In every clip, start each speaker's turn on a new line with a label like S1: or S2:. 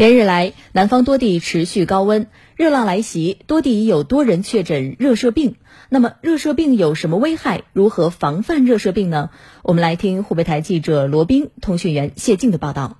S1: 连日来，南方多地持续高温，热浪来袭，多地已有多人确诊热射病。那么，热射病有什么危害？如何防范热射病呢？我们来听湖北台记者罗斌、通讯员谢静的报道。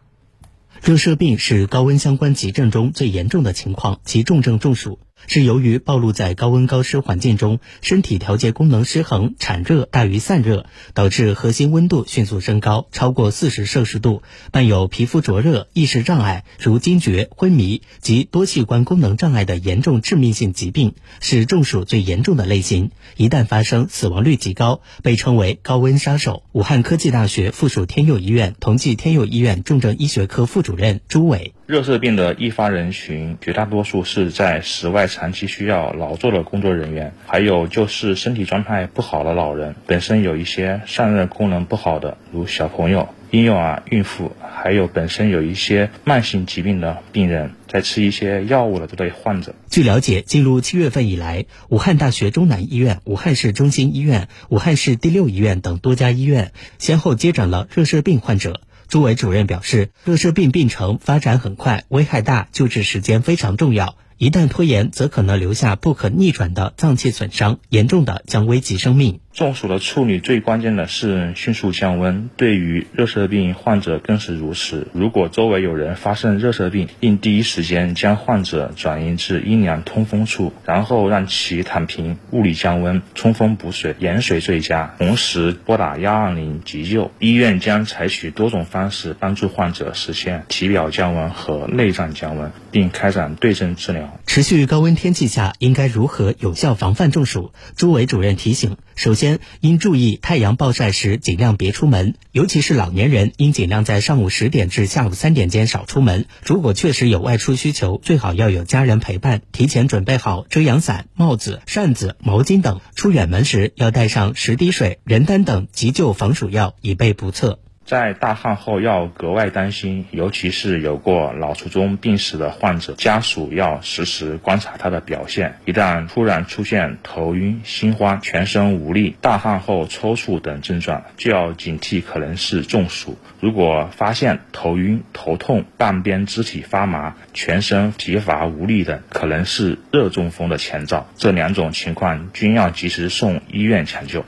S2: 热射病是高温相关急症中最严重的情况，其重症中暑。是由于暴露在高温高湿环境中，身体调节功能失衡，产热大于散热，导致核心温度迅速升高，超过四十摄氏度，伴有皮肤灼热、意识障碍，如惊厥、昏迷及多器官功能障碍的严重致命性疾病，是中暑最严重的类型。一旦发生，死亡率极高，被称为“高温杀手”。武汉科技大学附属天佑医院同济天佑医院重症医学科副主任朱伟。
S3: 热射病的易发人群，绝大多数是在室外长期需要劳作的工作人员，还有就是身体状态不好的老人，本身有一些散热功能不好的，如小朋友、婴幼儿、孕妇，还有本身有一些慢性疾病的病人，在吃一些药物的这类患者。
S2: 据了解，进入七月份以来，武汉大学中南医院、武汉市中心医院、武汉市第六医院等多家医院先后接诊了热射病患者。朱伟主任表示，热射病病程发展很快，危害大，救治时间非常重要。一旦拖延，则可能留下不可逆转的脏器损伤，严重的将危及生命。
S3: 中暑的处理最关键的是迅速降温，对于热射病患者更是如此。如果周围有人发生热射病，应第一时间将患者转移至阴凉通风处，然后让其躺平，物理降温，通风补水，盐水最佳。同时拨打幺二零急救。医院将采取多种方式帮助患者实现体表降温和内脏降温，并开展对症治疗。
S2: 持续高温天气下，应该如何有效防范中暑？朱伟主任提醒：首先，应注意太阳暴晒时尽量别出门，尤其是老年人，应尽量在上午十点至下午三点间少出门。如果确实有外出需求，最好要有家人陪伴，提前准备好遮阳伞、帽子、扇子、毛巾等。出远门时要带上十滴水、人丹等急救防暑药，以备不测。
S3: 在大汗后要格外担心，尤其是有过脑卒中病史的患者，家属要实时观察他的表现。一旦突然出现头晕、心慌、全身无力、大汗后抽搐等症状，就要警惕可能是中暑。如果发现头晕、头痛、半边肢体发麻、全身疲乏无力等，可能是热中风的前兆。这两种情况均要及时送医院抢救。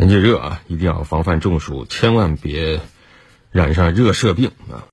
S4: 天气热啊，一定要防范中暑，千万别染上热射病啊！